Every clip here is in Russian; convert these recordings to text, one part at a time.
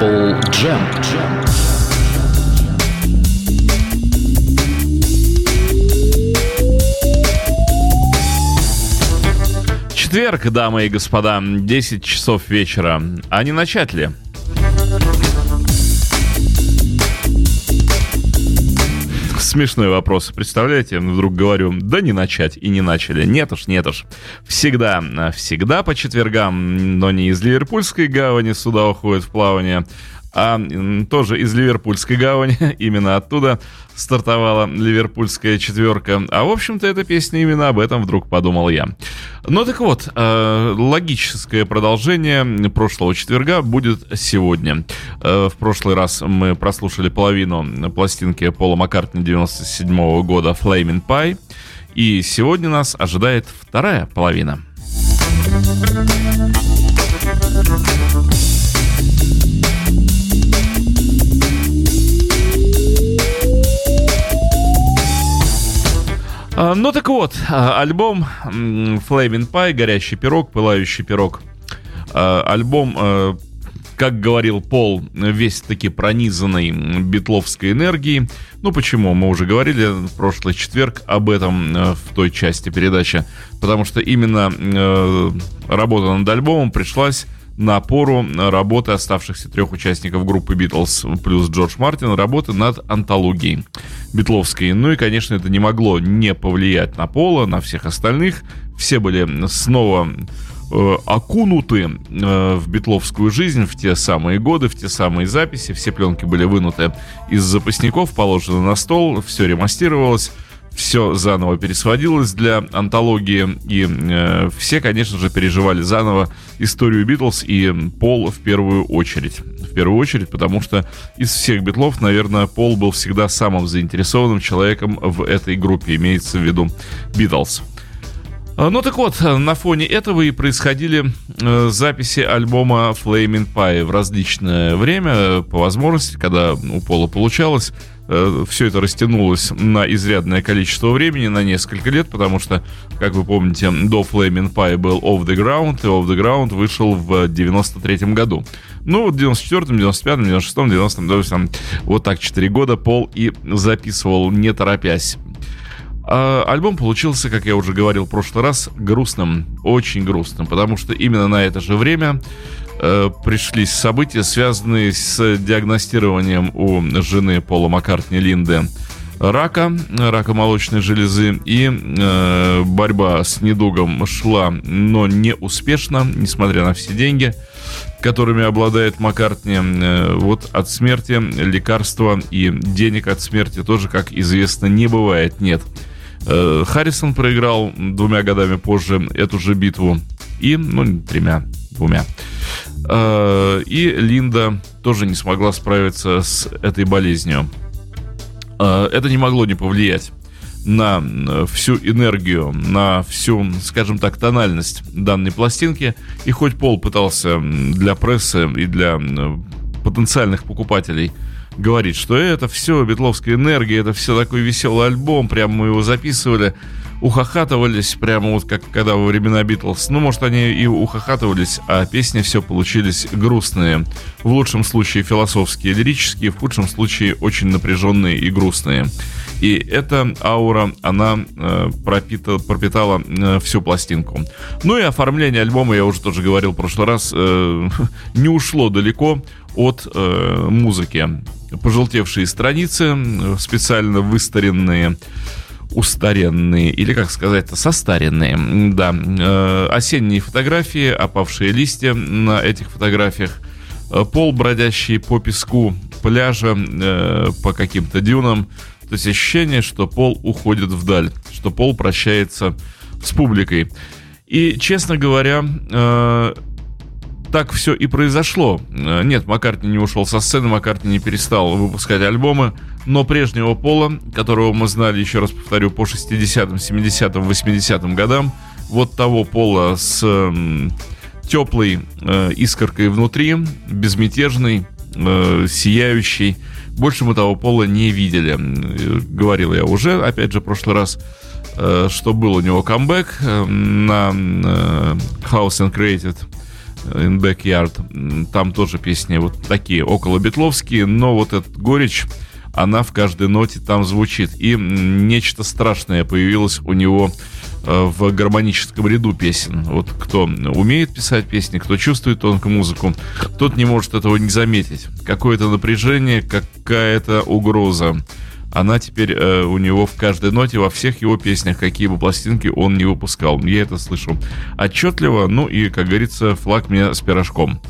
Apple Jam. Четверг, дамы и господа, 10 часов вечера. А не начать ли? Смешной вопрос. Представляете, вдруг говорю, да не начать, и не начали. Нет уж, нет уж. Всегда, всегда по четвергам, но не из Ливерпульской гавани сюда уходит в плавание, а тоже из Ливерпульской гавани, именно оттуда стартовала ливерпульская четверка. А, в общем-то, эта песня именно об этом вдруг подумал я. Ну так вот, э, логическое продолжение прошлого четверга будет сегодня. Э, в прошлый раз мы прослушали половину пластинки Пола Маккартни 97 года «Flaming Pie», и сегодня нас ожидает вторая половина. Ну так вот, а, альбом Flaming Pie, горящий пирог, пылающий пирог. А, альбом, как говорил Пол, весь таки пронизанный битловской энергией. Ну почему? Мы уже говорили в прошлый четверг об этом в той части передачи. Потому что именно работа над альбомом пришлась на опору работы оставшихся трех участников группы Битлз плюс Джордж Мартин, работы над антологией битловской. Ну и, конечно, это не могло не повлиять на Пола, на всех остальных. Все были снова э, окунуты э, в битловскую жизнь в те самые годы, в те самые записи. Все пленки были вынуты из запасников, положены на стол, все ремастировалось все заново пересводилось для антологии, и э, все, конечно же, переживали заново историю Битлз и Пол в первую очередь. В первую очередь, потому что из всех Битлов, наверное, Пол был всегда самым заинтересованным человеком в этой группе, имеется в виду Битлз. А, ну так вот, на фоне этого и происходили э, записи альбома Flaming Pie в различное время, по возможности, когда у Пола получалось. Э, все это растянулось на изрядное количество времени, на несколько лет, потому что, как вы помните, до Flaming Pie был Off the Ground, и Off the Ground вышел в 93 году. Ну, в 94-м, 95-м, 96-м, 90-м, то есть там вот так 4 года Пол и записывал, не торопясь. А альбом получился, как я уже говорил в прошлый раз, грустным, очень грустным, потому что именно на это же время э, пришлись события, связанные с диагностированием у жены Пола Маккартни Линды рака, рака молочной железы, и э, борьба с недугом шла, но не успешно, несмотря на все деньги, которыми обладает Маккартни. Э, вот от смерти лекарства и денег от смерти тоже, как известно, не бывает, нет. Э, Харрисон проиграл двумя годами позже эту же битву, и, ну, тремя, двумя. Э, и Линда тоже не смогла справиться с этой болезнью. Э, это не могло не повлиять на всю энергию, на всю, скажем так, тональность данной пластинки. И хоть Пол пытался для прессы и для потенциальных покупателей говорить, что это все Бетловская энергия, это все такой веселый альбом, прям мы его записывали, ухахатывались прямо вот как когда во времена Битлз. Ну, может, они и ухахатывались, а песни все получились грустные. В лучшем случае философские, лирические, в худшем случае очень напряженные и грустные. И эта аура, она э, пропита, пропитала э, всю пластинку. Ну и оформление альбома, я уже тоже говорил в прошлый раз, э, не ушло далеко от э, музыки. Пожелтевшие страницы, специально выстаренные устаренные, или, как сказать-то, состаренные, да. Э, осенние фотографии, опавшие листья на этих фотографиях, э, пол, бродящий по песку пляжа, э, по каким-то дюнам, то есть ощущение, что пол уходит вдаль, что пол прощается с публикой. И, честно говоря, так все и произошло. Нет, Маккартни не ушел со сцены, Маккартни не перестал выпускать альбомы, но прежнего Пола, которого мы знали, еще раз повторю, по 60-м, 70-м, 80-м годам, вот того Пола с э, теплой э, искоркой внутри, безмятежный, э, сияющий, больше мы того Пола не видели. Э, говорил я уже, опять же, в прошлый раз, э, что был у него камбэк э, на э, House and Created – In Backyard. Там тоже песни вот такие, около битловские, но вот этот горечь, она в каждой ноте там звучит. И нечто страшное появилось у него э, в гармоническом ряду песен. Вот кто умеет писать песни, кто чувствует тонкую музыку, тот не может этого не заметить. Какое-то напряжение, какая-то угроза она теперь э, у него в каждой ноте, во всех его песнях, какие бы пластинки он не выпускал. Я это слышу отчетливо, ну и, как говорится, флаг мне с пирожком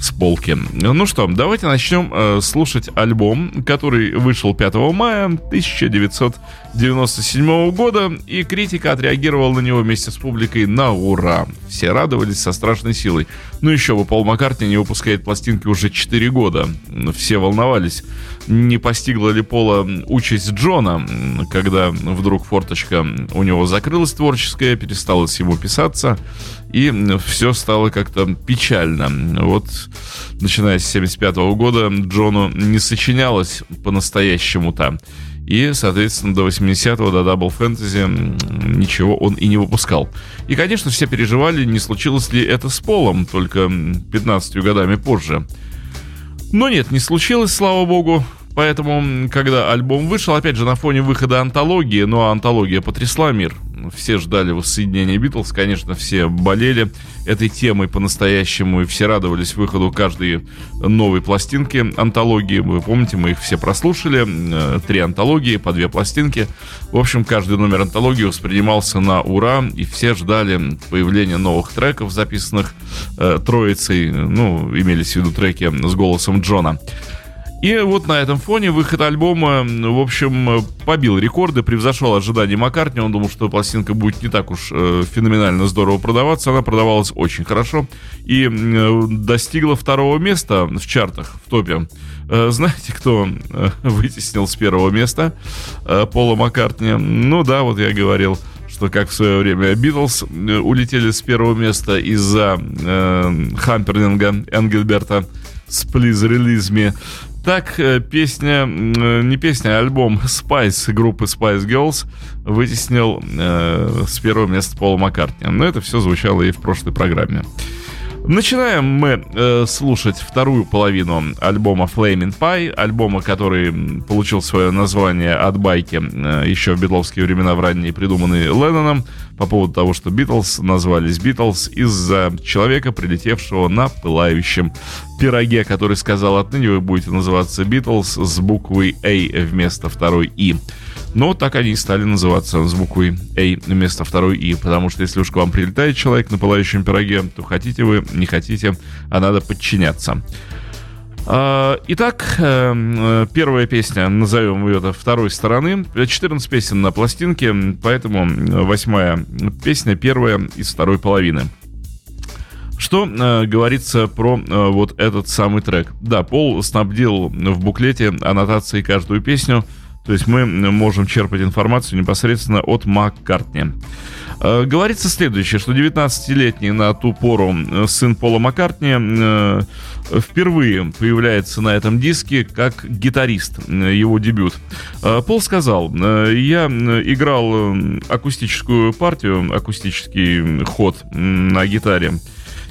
с полки. Ну что, давайте начнем э, слушать альбом, который вышел 5 мая 1997 года, и критика отреагировала на него вместе с публикой на ура. Все радовались со страшной силой. Ну еще бы, Пол Маккартни не выпускает пластинки уже 4 года. Все волновались, не постигла ли Пола участь Джона, когда вдруг форточка у него закрылась творческая, пересталось ему писаться, и все стало как-то печально. Вот, начиная с 75 года, Джону не сочинялось по-настоящему-то. И, соответственно, до 80-го, до Double Fantasy ничего он и не выпускал. И, конечно, все переживали, не случилось ли это с Полом, только 15 годами позже. Но нет, не случилось, слава богу. Поэтому, когда альбом вышел, опять же, на фоне выхода антологии, ну а антология потрясла мир, все ждали воссоединения Битлз, конечно, все болели этой темой по-настоящему, и все радовались выходу каждой новой пластинки антологии. Вы помните, мы их все прослушали, э, три антологии, по две пластинки. В общем, каждый номер антологии воспринимался на ура, и все ждали появления новых треков, записанных э, троицей, ну, имелись в виду треки с голосом Джона. И вот на этом фоне выход альбома, в общем, побил рекорды, превзошел ожидания Маккартни. Он думал, что пластинка будет не так уж э, феноменально здорово продаваться. Она продавалась очень хорошо и э, достигла второго места в чартах, в топе. Э, знаете, кто э, вытеснил с первого места э, Пола Маккартни? Ну да, вот я говорил что как в свое время Битлз э, улетели с первого места из-за э, хампернинга Энгельберта с Me. Так, э, песня, э, не песня, а альбом Spice группы Spice Girls вытеснил э, с первого места Пола Маккартни. Но это все звучало и в прошлой программе. Начинаем мы э, слушать вторую половину альбома Flaming Pie, альбома, который получил свое название от байки э, еще в битловские времена в ранние, придуманный Ленноном, по поводу того, что Битлз назвались Битлз из-за человека, прилетевшего на пылающем пироге, который сказал, отныне вы будете называться Битлз с буквой A вместо второй И. Но так они и стали называться с буквой A вместо второй И, потому что если уж к вам прилетает человек на пылающем пироге, то хотите вы, не хотите, а надо подчиняться. А, итак, э, э, первая песня, назовем ее это второй стороны. 14 песен на пластинке, поэтому восьмая песня, первая из второй половины. Что э, говорится про э, вот этот самый трек? Да, Пол снабдил в буклете аннотации каждую песню то есть мы можем черпать информацию непосредственно от Маккартни. Э, говорится следующее, что 19-летний на ту пору э, сын Пола Маккартни э, впервые появляется на этом диске как гитарист, его дебют. Пол сказал, я играл акустическую партию, акустический ход на гитаре,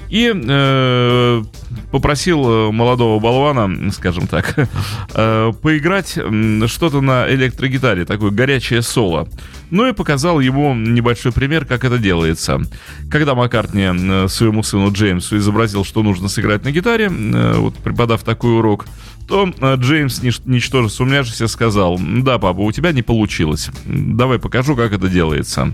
и э, попросил э, молодого болвана, скажем так, э, поиграть что-то на электрогитаре, такое горячее соло. Ну и показал ему небольшой пример, как это делается. Когда Маккартни э, своему сыну Джеймсу изобразил, что нужно сыграть на гитаре, э, вот преподав такой урок, то э, Джеймс, ничтоже сумняшися, сказал, да, папа, у тебя не получилось. Давай покажу, как это делается.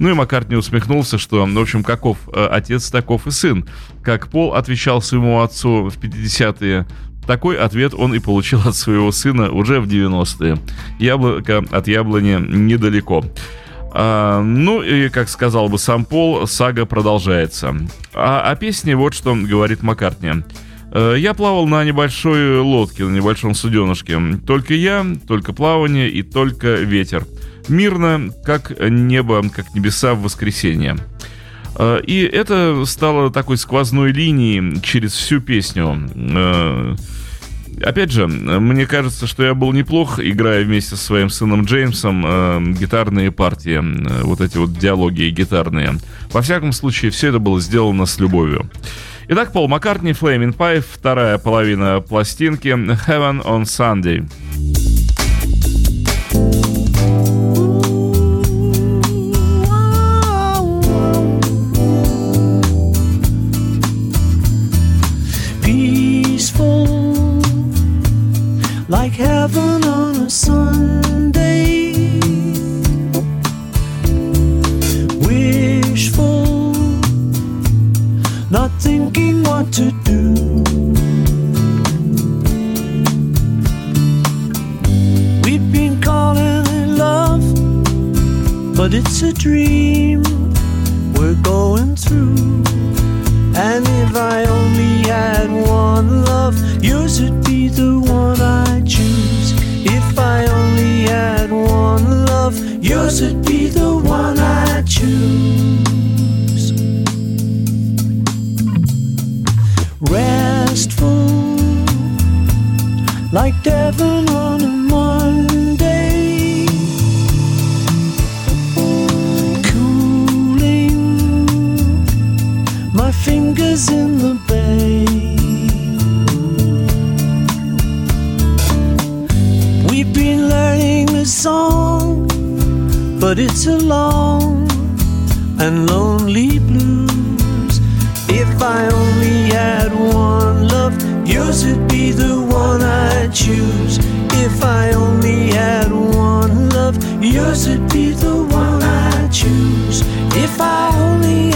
Ну и Маккартни усмехнулся, что, в общем, каков э, отец, таков и сын. Как Пол отвечал своему отцу в 50-е, такой ответ он и получил от своего сына уже в 90-е. Яблоко от яблони недалеко. А, ну и, как сказал бы сам Пол, сага продолжается. А о песне вот что говорит Маккартни. «Э, я плавал на небольшой лодке, на небольшом суденышке. Только я, только плавание и только ветер мирно, как небо, как небеса в воскресенье. А, и это стало такой сквозной линией через всю песню. А, опять же, мне кажется, что я был неплох, играя вместе со своим сыном Джеймсом э, гитарные партии, э, вот эти вот диалоги гитарные. Во всяком случае, все это было сделано с любовью. Итак, Пол Маккартни, Flaming Pie, вторая половина пластинки Heaven on Sunday. Like heaven on a Sunday. Wishful, not thinking what to do. We've been calling it love, but it's a dream we're going through. And if I only had one love, yours would be the one I choose. If I only had one love, yours would be the one I choose. Restful, like Devon on a but it's a long and lonely blues. If I only had one love, yours would be the one I choose. If I only had one love, yours would be the one I choose. If I only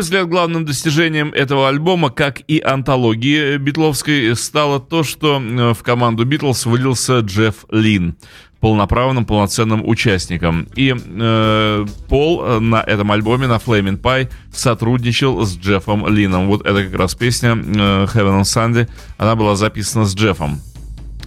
мой взгляд, главным достижением этого альбома, как и антологии битловской, стало то, что э, в команду Битлз вылился Джефф Лин полноправным, полноценным участником. И э, Пол э, на этом альбоме, на Flaming Pie, сотрудничал с Джеффом Лином. Вот это как раз песня э, Heaven on Sunday, она была записана с Джеффом.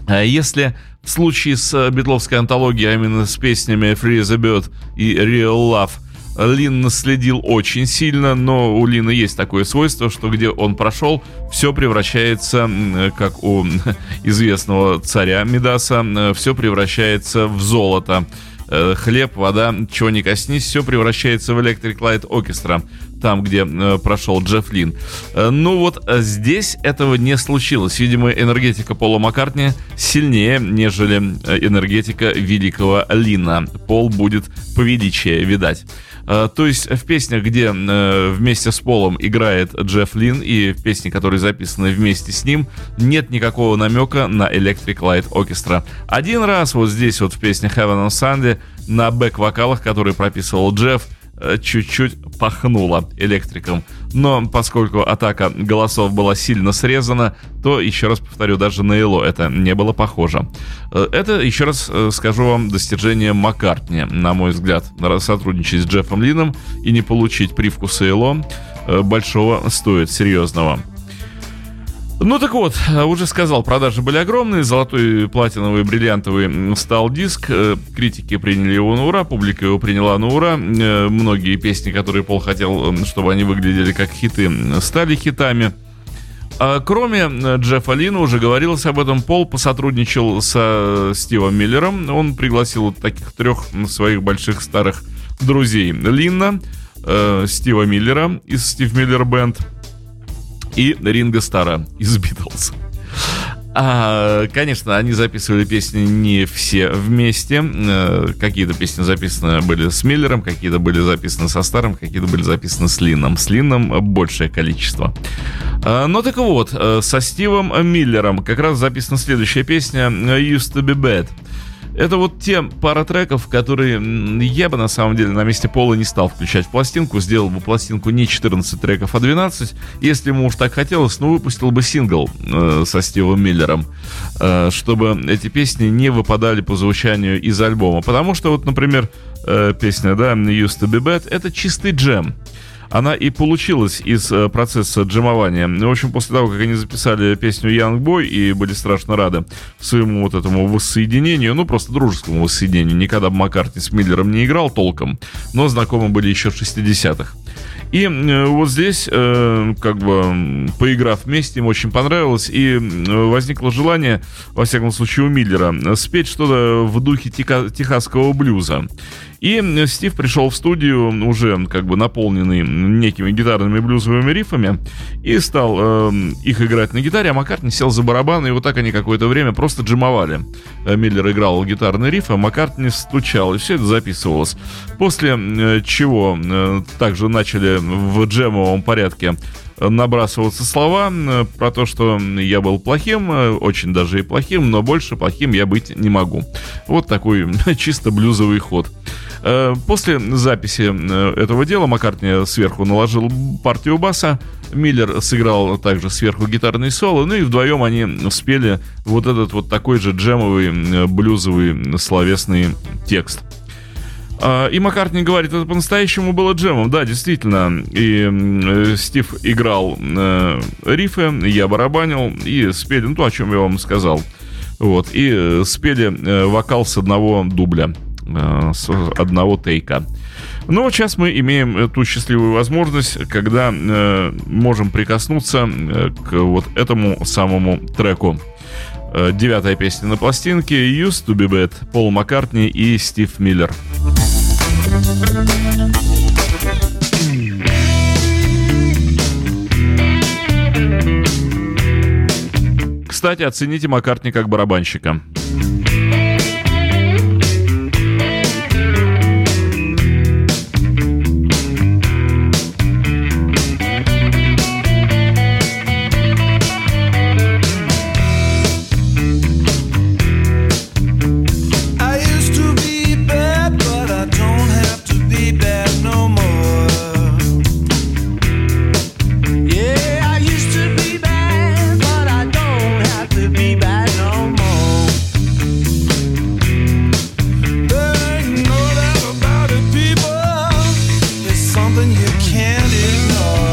А Если в случае с битловской антологией, а именно с песнями Free the Bird и Real Love, Лин наследил очень сильно, но у Лина есть такое свойство, что где он прошел, все превращается, как у известного царя Медаса, все превращается в золото. Э, хлеб, вода, чего не коснись, все превращается в Electric Light Orchestra, там, где э, прошел Джефф Лин. Э, ну вот здесь этого не случилось. Видимо, энергетика Пола Маккартни сильнее, нежели энергетика великого Лина. Пол будет повеличие, видать. Э, то есть в песнях, где э, вместе с Полом играет Джефф Лин, и в песне, которые записаны вместе с ним, нет никакого намека на Electric Light Orchestra. Один раз вот здесь вот в песне Heaven on Sunday на бэк-вокалах, которые прописывал Джефф, Э, чуть-чуть пахнуло электриком. Но поскольку атака голосов была сильно срезана, то, еще раз повторю, даже на Эло это не было похоже. Э, это, еще раз э, скажу вам, достижение Маккартни, на мой взгляд. Сотрудничать с Джеффом Лином и не получить привкуса Эло большого стоит, серьезного. Ну так вот, э, уже сказал, продажи были огромные, золотой, платиновый, бриллиантовый стал диск, э, критики приняли его на ура, публика его приняла на ура, э, многие песни, которые Пол хотел, чтобы они выглядели как хиты, стали хитами. А кроме Джеффа Лина, уже говорилось об этом, Пол посотрудничал со Стивом Миллером, он пригласил таких трех своих больших старых друзей. Линна, Стива Миллера из Стив Миллер Бенд, и Ринго Стара из Битлз. А, конечно, они записывали песни не все вместе. Э, какие-то песни записаны были с Миллером, какие-то были записаны со Старым, какие-то были записаны с Лином. С Лином большее количество. А, но так вот, э, со Стивом Миллером как раз записана следующая песня «Used to be bad». Это вот те пара треков, которые я бы на самом деле на месте Пола не стал включать в пластинку. Сделал бы пластинку не 14 треков, а 12. Если ему уж так хотелось, ну выпустил бы сингл э, со Стивом Миллером, э, чтобы эти песни не выпадали по звучанию из альбома. Потому что вот, например, э, песня, да, Used to be bad, это чистый джем она и получилась из э, процесса джемования. В общем, после того, как они записали песню Young Boy и были страшно рады своему вот этому воссоединению, ну, просто дружескому воссоединению. Никогда бы Маккартни с Миллером не играл толком, но знакомы были еще в 60-х. И э, вот здесь, э, как бы, поиграв вместе, им очень понравилось, и возникло желание, во всяком случае, у Миллера, спеть что-то в духе техасского блюза. И Стив пришел в студию уже как бы наполненный некими гитарными блюзовыми рифами и стал э, их играть на гитаре, а Маккартни сел за барабан, и вот так они какое-то время просто джимовали. Э, Миллер играл гитарный риф, а Маккартни стучал, и все это записывалось. После э, чего э, также начали в джемовом порядке набрасываться слова про то, что я был плохим, э, очень даже и плохим, но больше плохим я быть не могу. Вот такой чисто блюзовый ход. Э, после записи этого дела Маккартни сверху наложил партию баса, Миллер сыграл также сверху гитарный соло, ну и вдвоем они спели вот этот вот такой же джемовый блюзовый словесный текст. А, и Маккартни говорит, это по-настоящему было джемом. Да, действительно. И э, Стив играл э, рифы, я барабанил и спели, ну, то, о чем я вам сказал. Вот. И э, спели э, вокал с одного дубля, э, с одного тейка. Но сейчас мы имеем эту счастливую возможность, когда э, можем прикоснуться э, к вот этому самому треку. Э, девятая песня на пластинке «Used to be bad» Пол Маккартни и Стив Миллер. Кстати, оцените Маккартни как барабанщика. you can't ignore.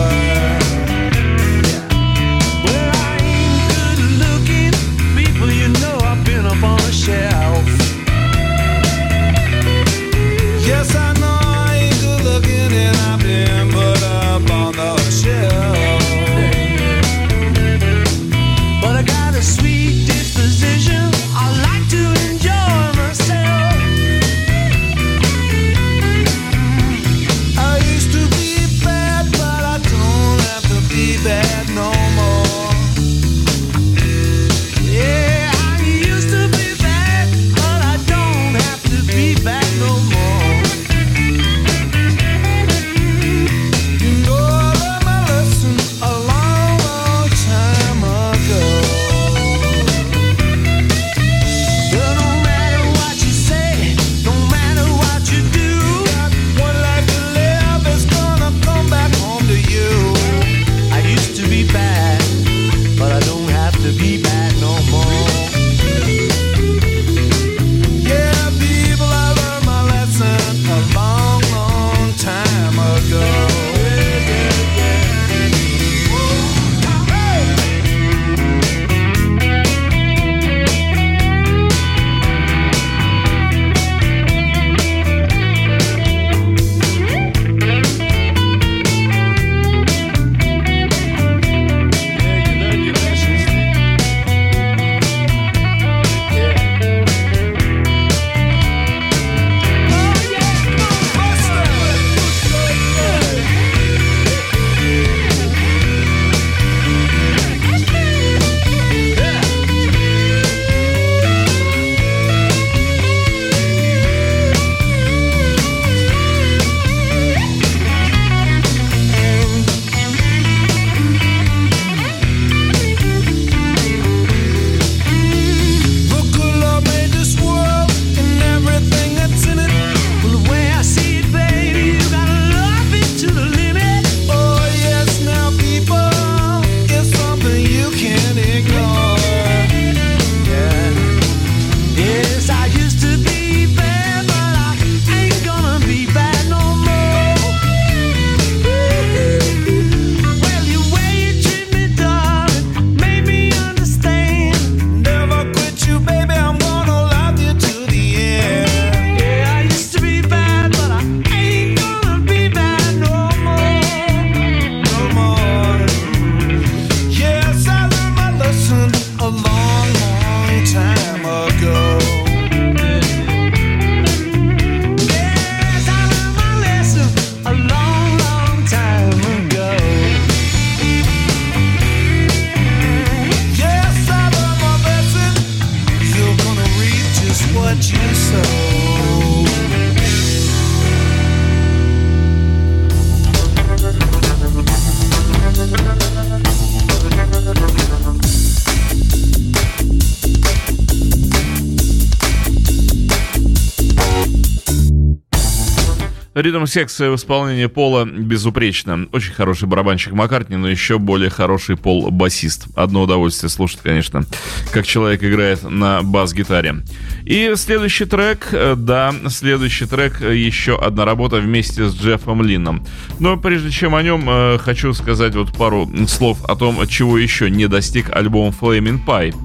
Ритм секса в исполнении Пола безупречно. Очень хороший барабанщик Маккартни, но еще более хороший Пол-басист. Одно удовольствие слушать, конечно, как человек играет на бас-гитаре. И следующий трек, э, да, следующий трек, э, еще одна работа вместе с Джеффом Лином. Но прежде чем о нем, э, хочу сказать вот пару слов о том, чего еще не достиг альбом Flaming Pie.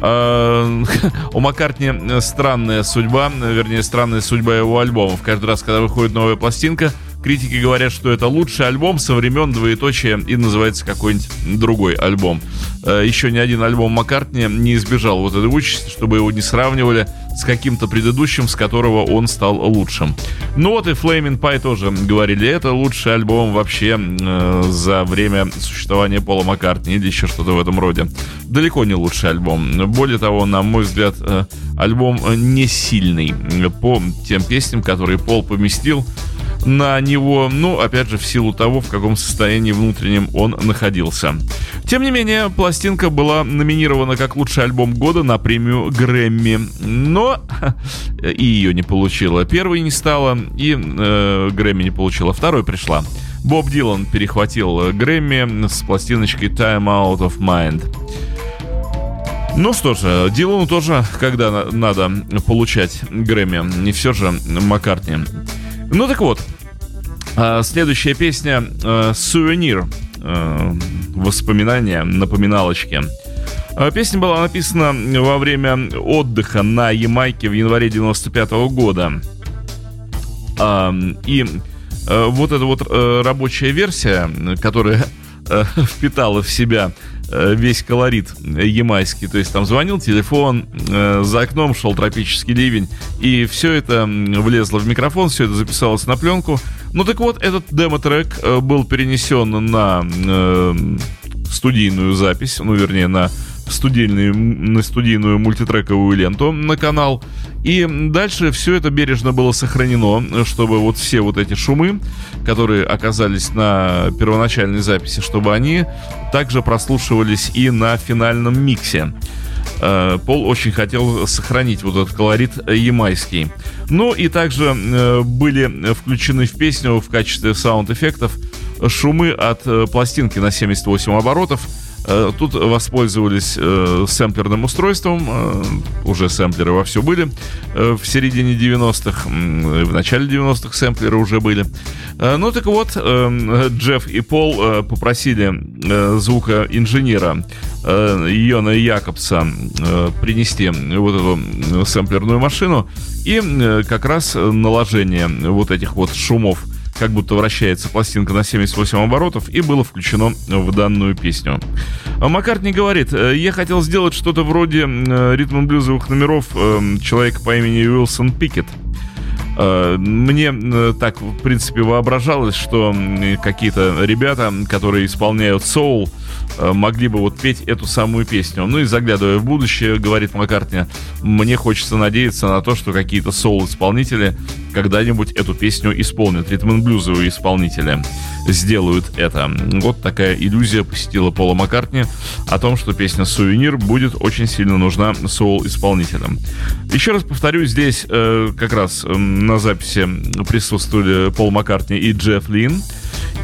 Э, у Маккартни странная судьба, вернее, странная судьба его альбомов. Каждый раз, когда выходит новая пластинка, Критики говорят, что это лучший альбом со времен двоеточия и называется какой-нибудь другой альбом. Э, Еще ни один альбом Маккартни не избежал вот этой участи, чтобы его не сравнивали с каким-то предыдущим, с которого он стал лучшим. Ну вот и Flaming Pie тоже говорили, это лучший альбом вообще э, за время существования Пола Маккартни или еще что-то в этом роде. Далеко не лучший альбом. Более того, на мой взгляд, э, альбом не сильный по тем песням, которые Пол поместил на него, ну, опять же, в силу того, в каком состоянии внутреннем он находился. Тем не менее, пластинка была номинирована как лучший альбом года на премию Грэмми, но и ее не получила. Первой не стала, и э, Грэмми не получила. Второй пришла. Боб Дилан перехватил Грэмми с пластиночкой Time Out of Mind. Ну что ж, Дилану тоже, когда надо получать Грэмми, не все же Маккартни. Ну так вот, а, следующая песня э, «Сувенир». Э, воспоминания, напоминалочки. А, песня была написана во время отдыха на Ямайке в январе 95 -го года. И вот эта вот рабочая версия, которая впитала в себя весь колорит ямайский. То есть там звонил телефон, э, за окном шел тропический ливень, и все это влезло в микрофон, все это записалось на пленку. Ну так вот, этот демо-трек э, был перенесен на студийную запись, ну вернее на студийную, на студийную мультитрековую ленту на канал. И дальше все это бережно было сохранено, чтобы вот все вот эти шумы, которые оказались на первоначальной записи, чтобы они также прослушивались и на финальном миксе. Э, Пол очень хотел сохранить вот этот колорит ямайский. Ну и также э, были включены в песню в качестве саунд-эффектов шумы от э, пластинки на 78 оборотов, тут воспользовались э, сэмплерным устройством, э, уже сэмплеры вовсю были э, в середине 90-х, э, в начале 90-х сэмплеры уже были. Э, ну так вот, э, Джефф и Пол э, попросили э, звукоинженера э, Йона Якобса э, принести вот эту сэмплерную машину. И э, как раз наложение вот этих вот шумов как будто вращается пластинка на 78 оборотов, и было включено в данную песню. А Маккартни говорит, «Э, я хотел сделать что-то вроде э, ритм-блюзовых номеров э, человека по имени Уилсон Пикет. Мне так, в принципе, воображалось, что какие-то ребята, которые исполняют соул, могли бы вот петь эту самую песню. Ну и заглядывая в будущее, говорит Маккартни, мне хочется надеяться на то, что какие-то соул-исполнители когда-нибудь эту песню исполнят. Ритм-блюзовые исполнители сделают это. Вот такая иллюзия посетила Пола Маккартни о том, что песня «Сувенир» будет очень сильно нужна соул-исполнителям. Еще раз повторю, здесь э, как раз э, на записи присутствовали Пол Маккартни и Джефф Лин.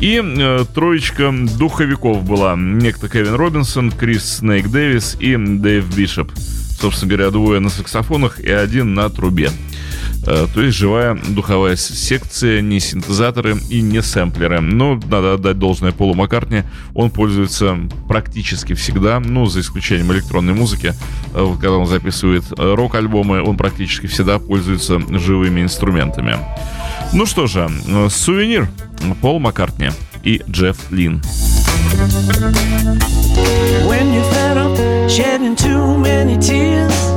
И э, троечка духовиков была. Некто Кевин Робинсон, Крис Снейк Дэвис и Дэйв Бишоп. Собственно говоря, двое на саксофонах и один на трубе. Э, то есть живая духовая секция, не синтезаторы и не сэмплеры. Но надо отдать должное Полу Маккартни, он пользуется практически всегда, ну, за исключением электронной музыки. Э, когда он записывает э, рок-альбомы, он практически всегда пользуется живыми инструментами. Ну что же, сувенир Пол Маккартни и Джефф Лин. When you're fed up, shedding too many tears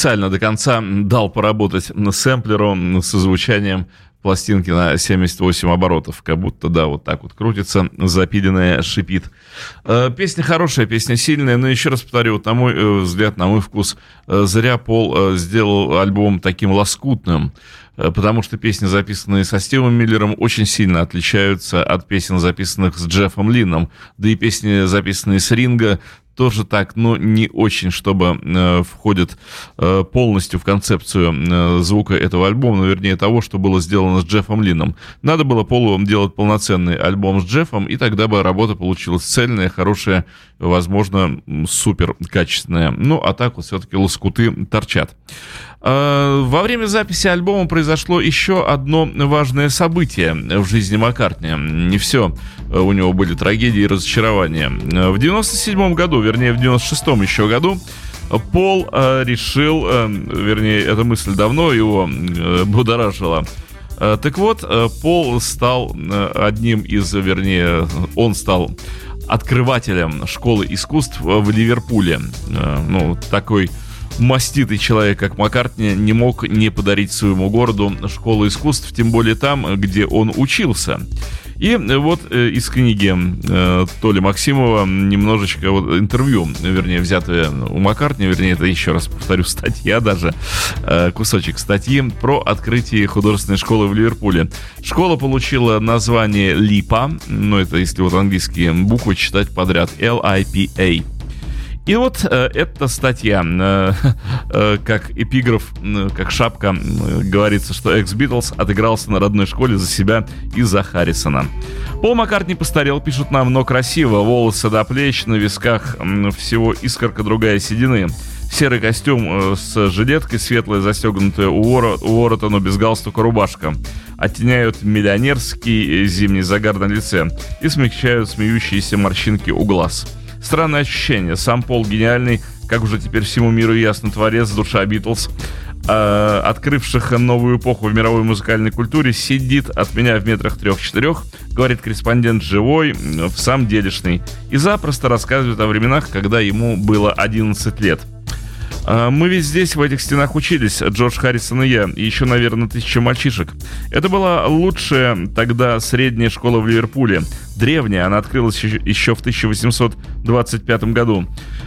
Специально до конца дал поработать на сэмплеру со звучанием пластинки на 78 оборотов. Как будто, да, вот так вот крутится, запиленная шипит. Э, Песня хорошая, песня сильная, но еще раз повторю, вот на мой э, взгляд, на мой вкус, э, зря Пол сделал альбом таким лоскутным, потому что песни, записанные со Стивом Миллером, очень сильно отличаются от песен, записанных с Джеффом Лином, да и песни, записанные с Ринга, тоже так, но не очень, чтобы э, входит э, полностью в концепцию э, звука этого альбома, но вернее того, что было сделано с Джеффом Лином. Надо было Полу делать полноценный альбом с Джеффом, и тогда бы работа получилась цельная, хорошая, возможно, супер качественная. Ну, а так вот все-таки лоскуты торчат. Э, Во время записи альбома произошло еще одно важное событие в жизни Маккартни. Не все у него были трагедии и разочарования. Э, В 97 году, вернее, в 96 еще году, Пол э, решил, э, вернее, эта мысль давно его э, будоражила, Э, Так вот, э, Пол стал э, одним из, вернее, он стал открывателем школы искусств в Ливерпуле. Э, Ну, такой маститый человек, как Маккартни, не мог не подарить своему городу школу искусств, тем более там, где он учился. И вот э, из книги э, Толи Максимова немножечко вот интервью, вернее, взятое у Маккартни, вернее, это еще раз повторю, статья даже, э, кусочек статьи про открытие художественной школы в Ливерпуле. Школа получила название Липа, ну это если вот английские буквы читать подряд, L-I-P-A. И вот э, эта статья, э, э, как эпиграф, э, как шапка, э, говорится, что экс-Битлз отыгрался на родной школе за себя и за Харрисона. Пол Маккартни постарел, пишут нам, но красиво, волосы до плеч, на висках м, всего искорка другая седины. Серый костюм с жилеткой, светлая застегнутая у, вора, у ворота, но без галстука рубашка. Оттеняют миллионерский зимний загар на лице и смягчают смеющиеся морщинки у глаз. Странное ощущение. Сам Пол гениальный, как уже теперь всему миру ясно, творец, душа Битлз, э, открывших новую эпоху в мировой музыкальной культуре, сидит от меня в метрах трех-четырех, говорит корреспондент живой, в самом делешный, и запросто рассказывает о временах, когда ему было 11 лет. А, мы ведь здесь, в этих стенах учились, Джордж Харрисон и я, и еще, наверное, тысяча мальчишек. Это была лучшая тогда средняя школа в Ливерпуле. Древняя, она открылась еще в 1825 году.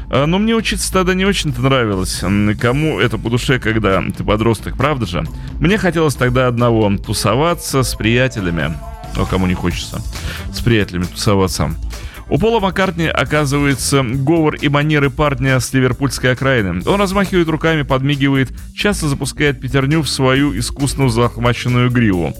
А, но мне учиться тогда не очень-то нравилось. Кому это по душе, когда ты подросток, правда же? Мне хотелось тогда одного — тусоваться с приятелями. Но кому не хочется с приятелями тусоваться. У Пола Маккартни оказывается говор и манеры парня с ливерпульской окраины. Он размахивает руками, подмигивает, часто запускает пятерню в свою искусно захваченную гриву.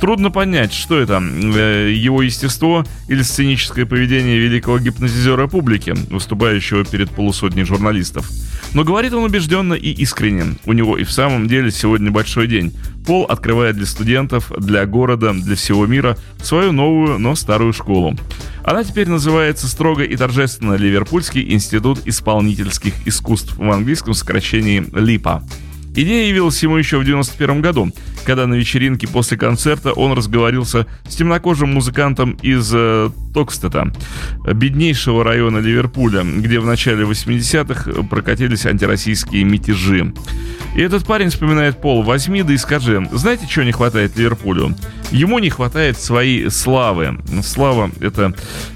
Трудно понять, что это, э, его естество или сценическое поведение великого гипнотизера публики, выступающего перед полусотней журналистов. Но говорит он убежденно и искренне. У него и в самом деле сегодня большой день. Пол открывает для студентов, для города, для всего мира свою новую, но старую школу. Она теперь называется строго и торжественно Ливерпульский институт исполнительских искусств в английском сокращении ЛИПА. Идея явилась ему еще в 91 году, когда на вечеринке после концерта он разговорился с темнокожим музыкантом из э, Токстета, беднейшего района Ливерпуля, где в начале 80-х прокатились антироссийские мятежи. И этот парень вспоминает Пол, возьми да и скажи, знаете, чего не хватает Ливерпулю? Ему не хватает своей славы. Слава — это,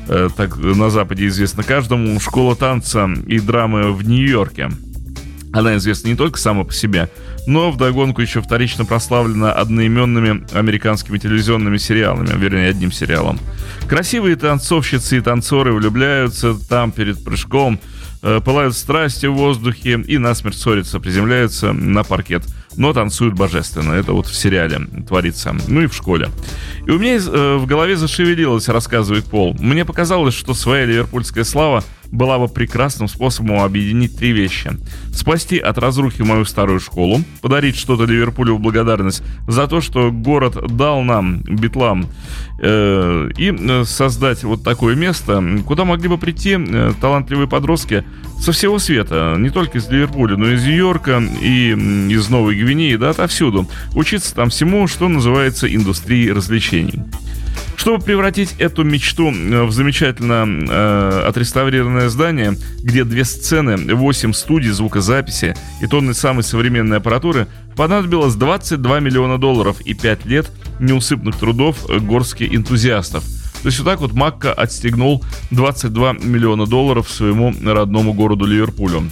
э, так на Западе известно каждому, школа танца и драмы в Нью-Йорке. Она известна не только сама по себе, но вдогонку еще вторично прославлена одноименными американскими телевизионными сериалами, вернее, одним сериалом. Красивые танцовщицы и танцоры влюбляются там перед прыжком, э, пылают страсти в воздухе и насмерть ссорятся, приземляются на паркет – но танцуют божественно. Это вот в сериале творится. Ну и в школе. И у меня э, в голове зашевелилось, рассказывает Пол. Мне показалось, что своя ливерпульская слава была бы прекрасным способом объединить три вещи. Спасти от разрухи мою старую школу, подарить что-то Ливерпулю в благодарность за то, что город дал нам, битлам, э, и э, создать вот такое место, куда могли бы прийти э, талантливые подростки со всего света, не только из Ливерпуля, но и из Нью-Йорка и из Новой Гвинеи, да, отовсюду. Учиться там всему, что называется индустрией развлечений. Чтобы превратить эту мечту э, в замечательно э, отреставрированное здание, где две сцены, 8 студий звукозаписи и тонны самой современной аппаратуры, понадобилось 22 миллиона долларов и 5 лет неусыпных трудов горских энтузиастов. То есть вот так вот Макка отстегнул 22 миллиона долларов своему родному городу Ливерпулю.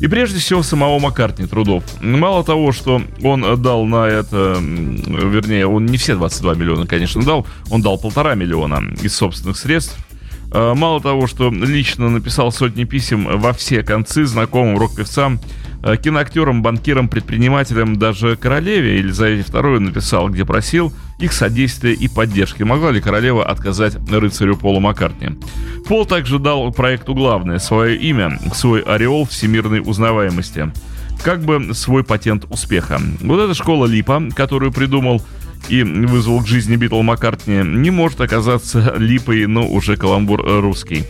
И прежде всего самого Маккартни трудов. Мало того, что он дал на это, вернее, он не все 22 миллиона, конечно, дал, он дал полтора миллиона из собственных средств. А, мало того, что лично написал сотни писем во все концы знакомым рок-певцам, киноактерам, банкирам, предпринимателям, даже королеве Елизавете II написал, где просил – их содействия и поддержки. Могла ли королева отказать рыцарю Полу Маккартни? Пол также дал проекту главное – свое имя, свой ореол всемирной узнаваемости. Как бы свой патент успеха. Вот эта школа Липа, которую придумал и вызвал к жизни Битл Маккартни, не может оказаться липой, но уже каламбур русский.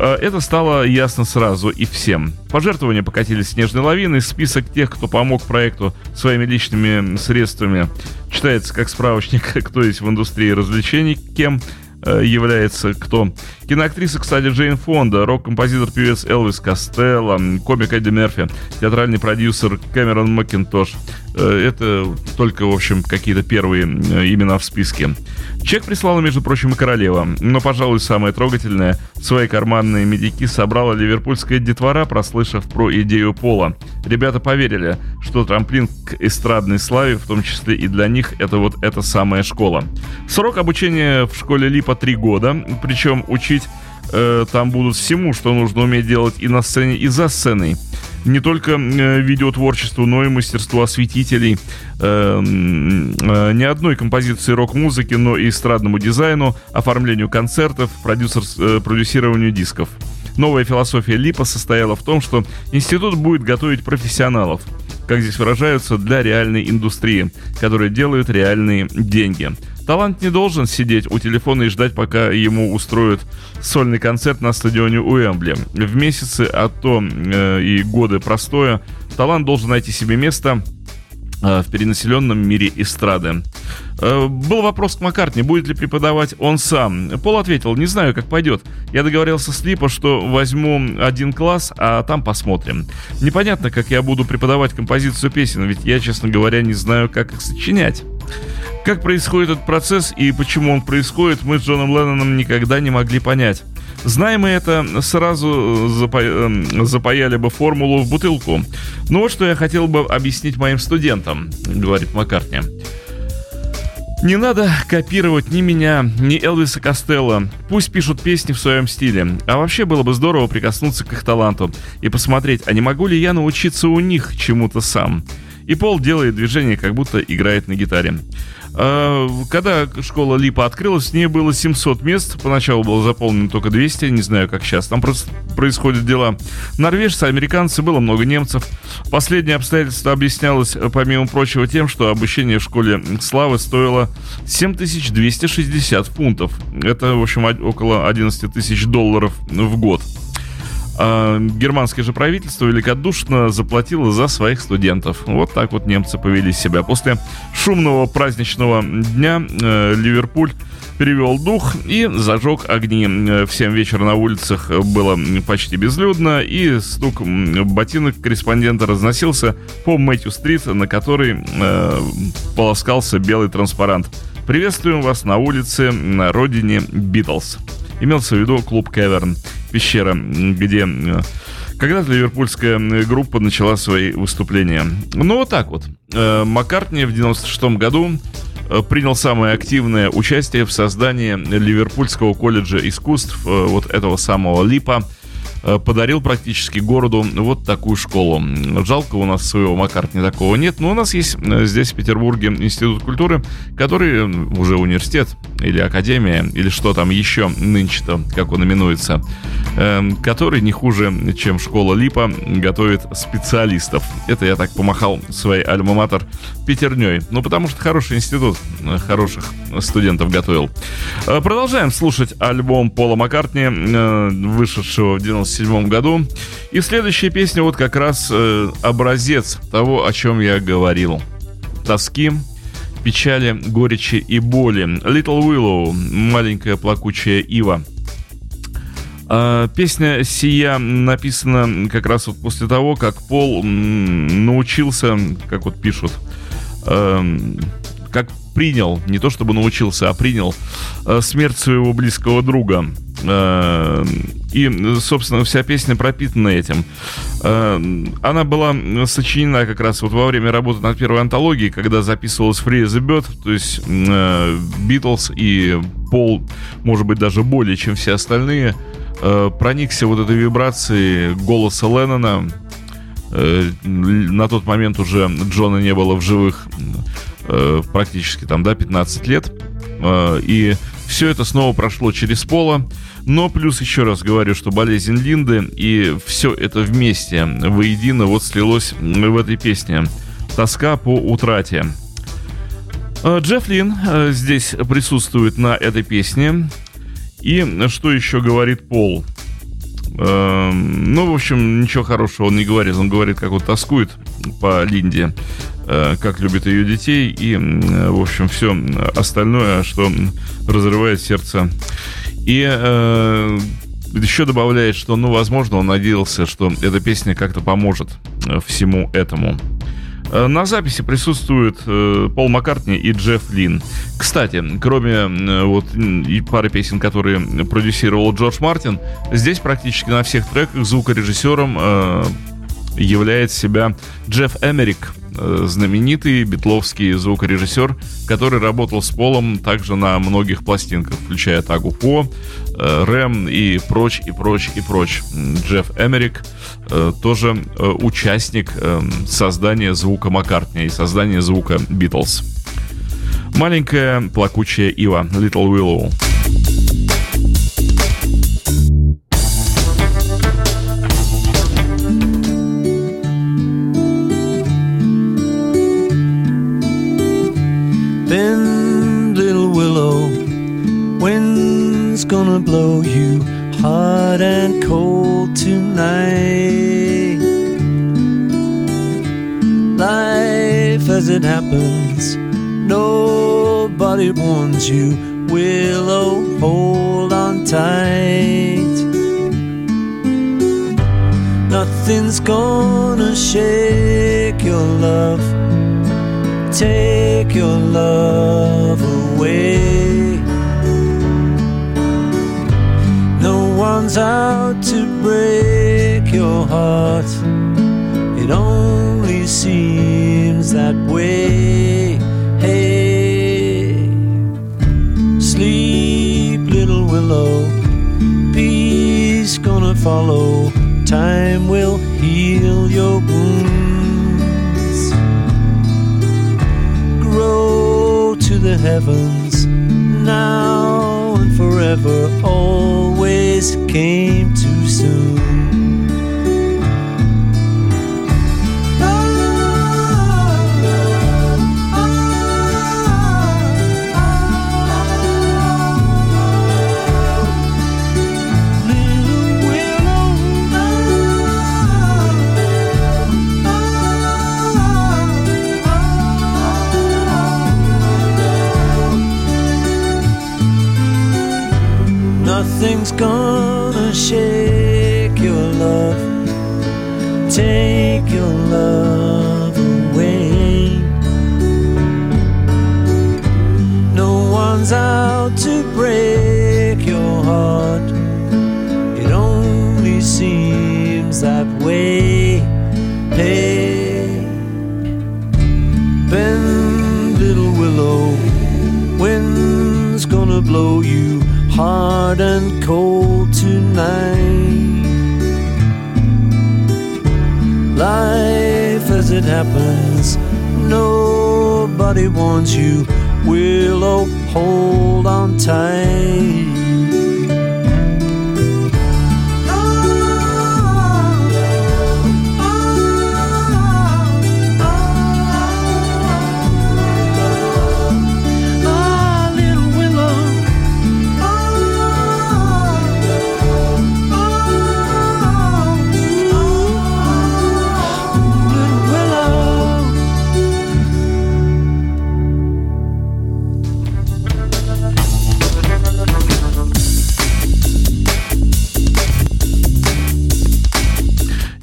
Э, это стало ясно сразу и всем. Пожертвования покатились снежной лавиной. Список тех, кто помог проекту своими личными средствами, читается как справочник, кто есть в индустрии развлечений, кем Э, является кто? Киноактриса, кстати, Джейн Фонда, рок-композитор-певец Элвис Костелло, комик Эдди Мерфи, театральный продюсер Кэмерон Макинтош. Э, это только, в общем, какие-то первые э, имена в списке. Чек прислала, между прочим, и королева. Но, пожалуй, самое трогательное, свои карманные медики собрала ливерпульская детвора, прослышав про идею Пола. Ребята поверили, что трамплин к эстрадной славе, в том числе и для них, это вот эта самая школа. Срок обучения в школе Липа три года, причем учить э, там будут всему, что нужно уметь делать и на сцене, и за сценой. Не только э, видеотворчеству, но и мастерству осветителей, э, э, не одной композиции рок-музыки, но и эстрадному дизайну, оформлению концертов, продюсер, э, продюсированию дисков. Новая философия Липа состояла в том, что институт будет готовить профессионалов, как здесь выражаются, для реальной индустрии, которые делают реальные деньги. Талант не должен сидеть у телефона и ждать, пока ему устроят сольный концерт на стадионе Уэмбли. В месяцы, а то э, и годы простоя, талант должен найти себе место Э, в перенаселенном мире эстрады. Э, был вопрос к Маккартни, будет ли преподавать он сам. Пол ответил, не знаю, как пойдет. Я договорился с Липа, что возьму один класс, а там посмотрим. Непонятно, как я буду преподавать композицию песен, ведь я, честно говоря, не знаю, как их сочинять. Как происходит этот процесс и почему он происходит, мы с Джоном Ленноном никогда не могли понять. Знаем мы это, сразу запа... Эм, запаяли бы формулу в бутылку. Ну вот что я хотел бы объяснить моим студентам, говорит Маккартни. Не надо копировать ни меня, ни Элвиса Костелло. Пусть пишут песни в своем стиле. А вообще было бы здорово прикоснуться к их таланту и посмотреть, а не могу ли я научиться у них чему-то сам. И Пол делает движение, как будто играет на гитаре. А, когда школа Липа открылась, в ней было 700 мест. Поначалу было заполнено только 200, не знаю, как сейчас. Там просто происходят дела. Норвежцы, американцы, было много немцев. Последнее обстоятельство объяснялось, помимо прочего, тем, что обучение в школе славы стоило 7260 фунтов. Это, в общем, около 11 тысяч долларов в год. А германское же правительство великодушно заплатило за своих студентов. Вот так вот немцы повели себя. После шумного праздничного дня э, Ливерпуль перевел дух и зажег огни. В 7 вечера на улицах было почти безлюдно, и стук ботинок корреспондента разносился по Мэтью-стрит, на которой э, полоскался белый транспарант. «Приветствуем вас на улице на родине Битлз». Имелся в виду клуб Кеверн пещера, где э, когда-то ливерпульская группа начала свои выступления. Ну, вот так вот. Э, Маккартни в 96 году э, принял самое активное участие в создании Ливерпульского колледжа искусств, вот этого самого Липа – подарил практически городу вот такую школу. Жалко, у нас своего Маккартни такого нет, но у нас есть э, здесь, в Петербурге, Институт культуры, который уже университет или академия, или что там еще нынче-то, как он именуется, эм, который не хуже, чем школа Липа, готовит специалистов. Это я так помахал своей альма-матер пятерней. Ну, потому что хороший институт, э, хороших студентов готовил. Продолжаем слушать альбом Пола Маккартни, вышедшего в 90 1997 году. И следующая песня вот как раз э, образец того, о чем я говорил. Тоски, печали, горечи и боли. Little Willow, маленькая плакучая ива. А, песня сия написана как раз вот после того, как Пол научился, как вот пишут, э, как принял, не то чтобы научился, а принял э, смерть своего близкого друга. Э, и, собственно, вся песня пропитана этим. Э, она была сочинена как раз вот во время работы над первой антологией, когда записывалась Free the Bird, то есть Битлз и Пол, может быть, даже более, чем все остальные, проникся вот этой вибрацией голоса Леннона. На тот момент уже Джона не было в живых практически там, да, 15 лет. И все это снова прошло через Пола. Но плюс еще раз говорю, что болезнь Линды и все это вместе воедино вот слилось в этой песне. Тоска по утрате. Э, Джефф Лин э, здесь присутствует на этой песне. И что еще говорит Пол? Эм, ну, в общем, ничего хорошего он не говорит. Он говорит, как он тоскует по Линде, э, как любит ее детей и, в общем, все остальное, что разрывает сердце и э, еще добавляет, что, ну, возможно, он надеялся, что эта песня как-то поможет э, всему этому. На записи присутствуют Пол Маккартни и Джефф Лин. Кстати, кроме вот и пары песен, которые продюсировал Джордж Мартин, здесь практически на всех треках звукорежиссером являет себя Джефф Эмерик, э, знаменитый битловский звукорежиссер, который работал с Полом также на многих пластинках, включая Тагу По, э, Рэм и прочь, и прочь, и прочь. Джефф Эмерик э, тоже участник создания звука Маккартни и создания звука Битлз. Маленькая плакучая ива Little Willow. Bend, little willow, wind's gonna blow you hot and cold tonight. Life as it happens, nobody warns you. Willow, hold on tight. Nothing's gonna shake your love take your love away. No one's out to break your heart, it only seems that way. Hey, sleep, little willow, peace gonna follow. Time will heal your wounds. Heavens now and forever always came too soon. Nothing's gonna shake your love, take your love away. No one's out to break your heart, it only seems that way. Hey, bend, little willow, wind's gonna blow you hard and cold tonight. Life as it happens, nobody wants you. Willow, hold on tight.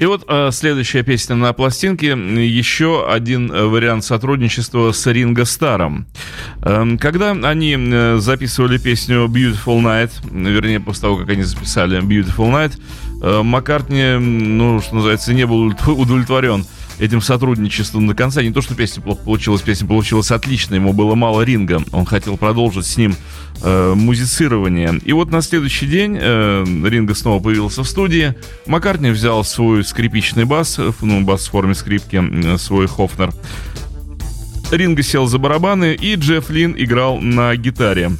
Вот э, следующая песня на пластинке, еще один э, вариант сотрудничества с Ринго Старом. Э, когда они э, записывали песню Beautiful Night, вернее, после того, как они записали Beautiful Night, Маккартни, ну, что называется, не был удовлетворен этим сотрудничеством до конца. Не то, что песня плохо получилась, песня получилась отлично, ему было мало ринга. Он хотел продолжить с ним э, музицирование. И вот на следующий день э, Ринга снова появился в студии. Маккартни взял свой скрипичный бас, э, ну, бас в форме скрипки, э, свой Хофнер. Ринга сел за барабаны, и Джефф Лин играл на гитаре.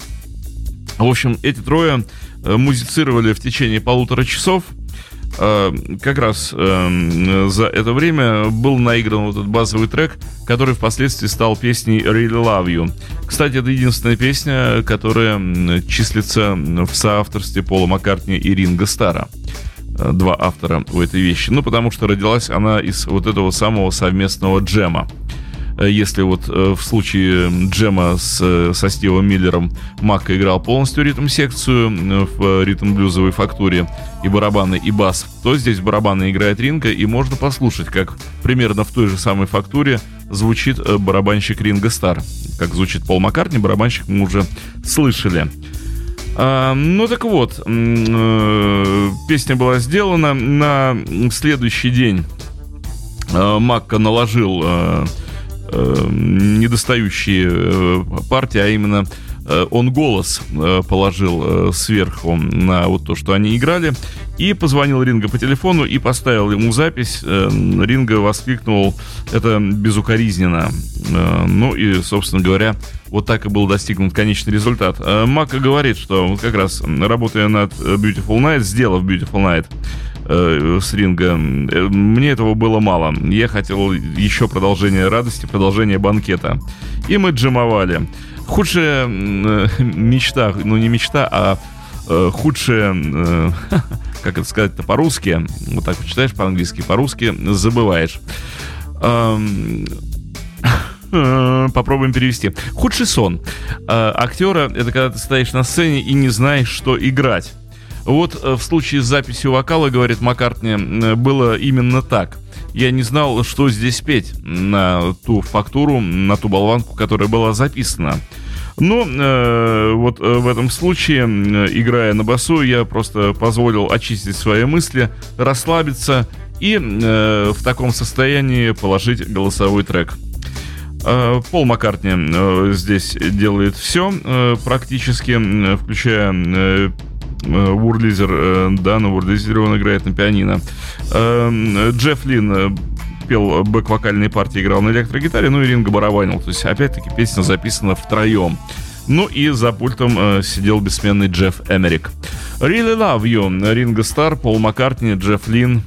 В общем, эти трое э, музицировали в течение полутора часов – как раз э, за это время был наигран вот этот базовый трек, который впоследствии стал песней Really Love You. Кстати, это единственная песня, которая числится в соавторстве Пола Маккартни и Ринга Стара э, два автора у этой вещи. Ну, потому что родилась она из вот этого самого совместного джема. Э, если вот э, в случае джема с, э, со Стивом Миллером Макка играл полностью ритм-секцию в ритм-блюзовой фактуре и барабаны, и бас, то здесь барабаны играет Ринга, и можно послушать, как примерно в той же самой фактуре звучит барабанщик Ринга Стар. Как звучит Пол Маккартни, барабанщик мы уже слышали. А, ну так вот, песня была сделана на следующий день. Макка наложил недостающие э, партии, а именно э, он голос э, положил э, сверху на вот то, что они играли, и позвонил Ринга по телефону и поставил ему запись. Э, Ринга воскликнул это безукоризненно. Э, ну и, собственно говоря, вот так и был достигнут конечный результат. Э, Мака говорит, что как раз работая над Beautiful Night, сделав Beautiful Night, э, с ринга. Мне этого было мало. Я хотел еще продолжение радости, продолжение банкета. И мы джимовали. Худшая э, мечта, ну не мечта, а э, худшая, э, как это сказать-то по-русски, вот так читаешь по-английски, по-русски забываешь. Попробуем перевести. Худший сон. Э, актера это когда ты стоишь на сцене и не знаешь, что играть. Вот э, в случае с записью вокала, говорит Маккартни, было именно так. Я не знал, что здесь петь на ту фактуру, на ту болванку, которая была записана. Но э, вот э, в этом случае, играя на басу, я просто позволил очистить свои мысли, расслабиться и э, в таком состоянии положить голосовой трек. Э, Пол Маккартни здесь делает все практически, включая Урлизер, да, на Урлизере он играет на пианино. Джефф Лин пел бэк-вокальные партии, играл на электрогитаре, ну и Ринго барабанил. То есть, опять-таки, песня записана втроем. Ну и за пультом э, сидел бессменный Джефф Эмерик. Really Love You, Ринго Стар, Пол Маккартни, Джефф Лин,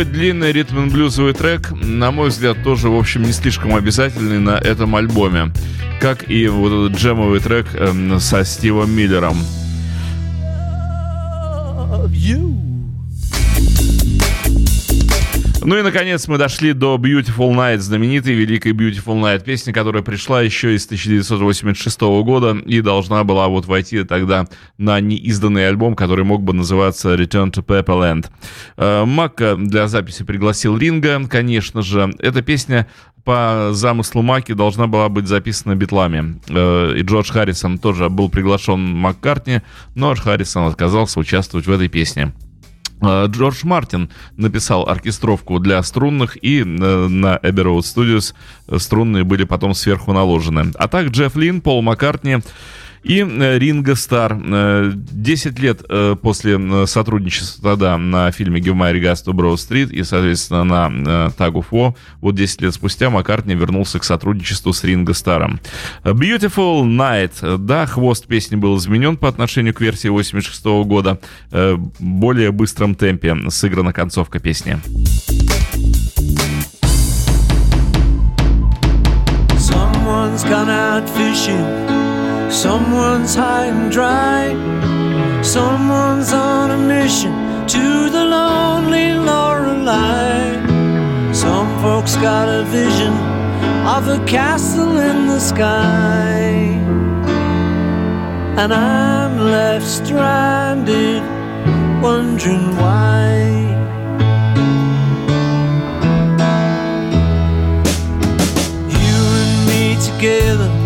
Такой длинный ритм-блюзовый трек, на мой взгляд, тоже, в общем, не слишком обязательный на этом альбоме. Как и вот этот джемовый трек э, со Стивом Миллером. Ну и, наконец, мы дошли до Beautiful Night, знаменитой великой Beautiful Night, песни, которая пришла еще из 1986 года и должна была вот войти тогда на неизданный альбом, который мог бы называться Return to Pepperland. Э, Макка для записи пригласил Ринга, конечно же. Эта песня по замыслу Маки должна была быть записана битлами. Э, и Джордж Харрисон тоже был приглашен Маккартни, но Харрисон отказался участвовать в этой песне. Э, Джордж Мартин написал оркестровку для струнных, и э, на Abbey Road Studios струнные были потом сверху наложены. А так Джефф Лин, Пол Маккартни и э, Ринго Стар. Э, десять лет э, после сотрудничества тогда на фильме «Give my regards to Broad Street» и, соответственно, на Tag of War, вот 10 лет спустя Маккартни вернулся к сотрудничеству с Ринго Старом. Beautiful Night. Да, хвост песни был изменен по отношению к версии 86 года. Более быстром темпе сыграна концовка песни. Someone's gone out fishing Someone's high and dry. Someone's on a mission to the lonely Lorelei. Some folks got a vision of a castle in the sky. And I'm left stranded, wondering why. You and me together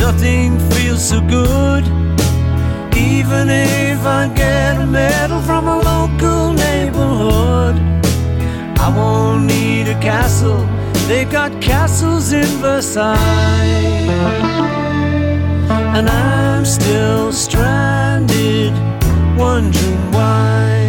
nothing feels so good. Even if I get a medal from a local neighborhood, I won't need a castle. They got castles in Versailles. And I'm still stranded, wondering why.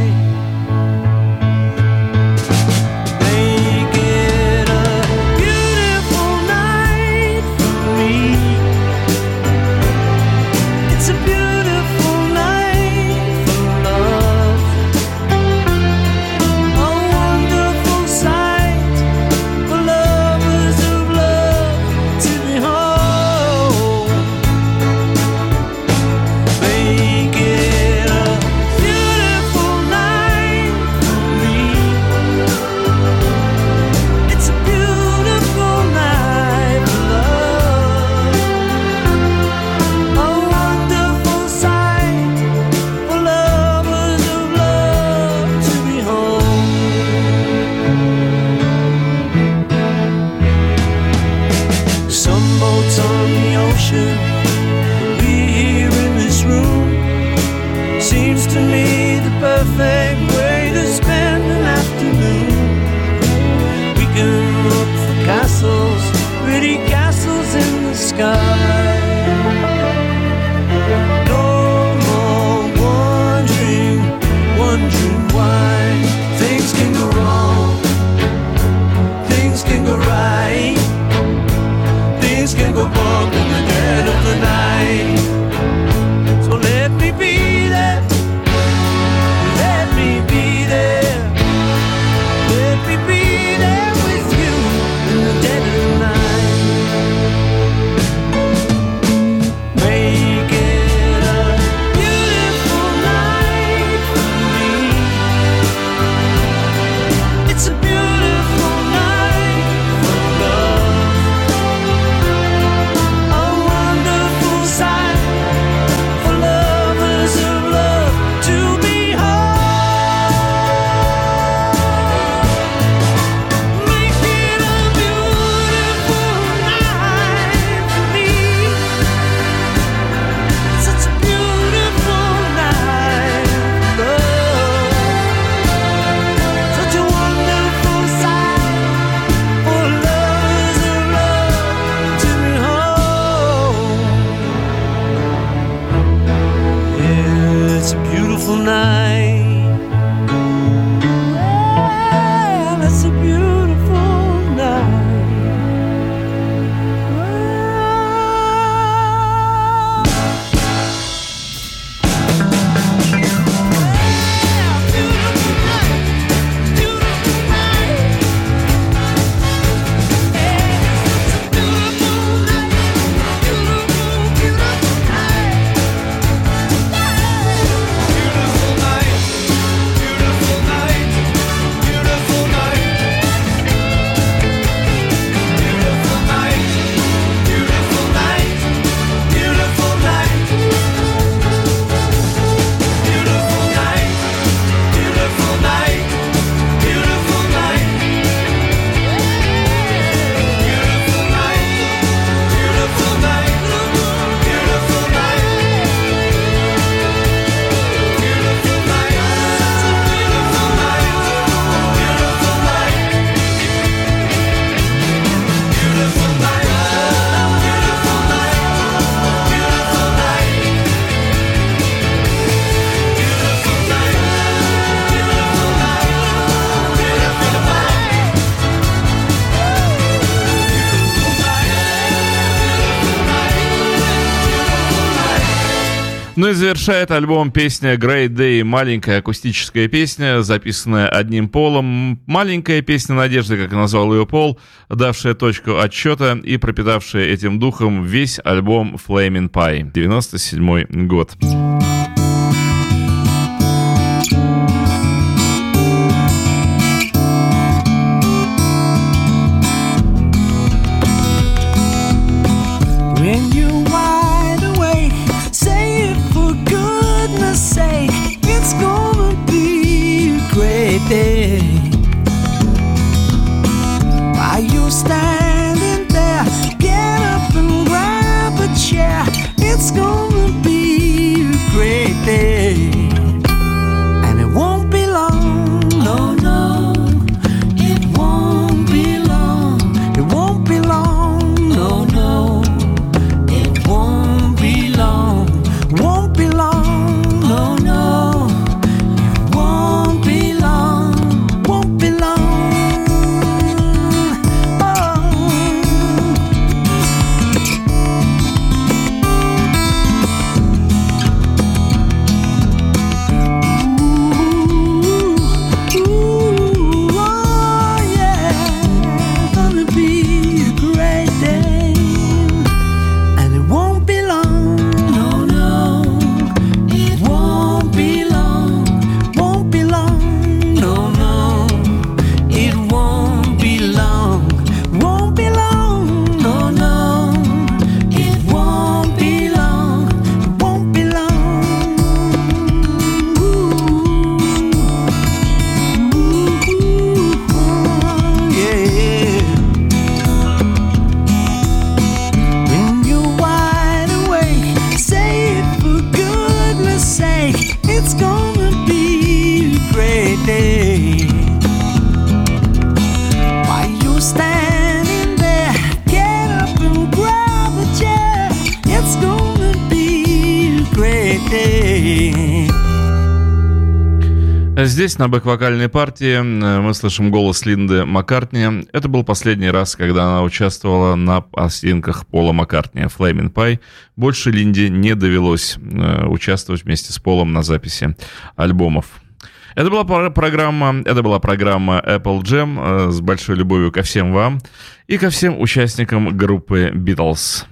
Завершает альбом песня Great Day, маленькая акустическая песня, записанная одним полом. Маленькая песня надежды, как назвал ее Пол, давшая точку отсчета и пропитавшая этим духом весь альбом Flaming Pie, 97 год. Здесь на бэк-вокальной партии мы слышим голос Линды Маккартни. Это был последний раз, когда она участвовала на пластинках Пола Маккартни «Flaming Pie». Больше Линде не довелось э, участвовать вместе с Полом на записи альбомов. Это была программа, это была программа Apple Jam э, с большой любовью ко всем вам и ко всем участникам группы Beatles.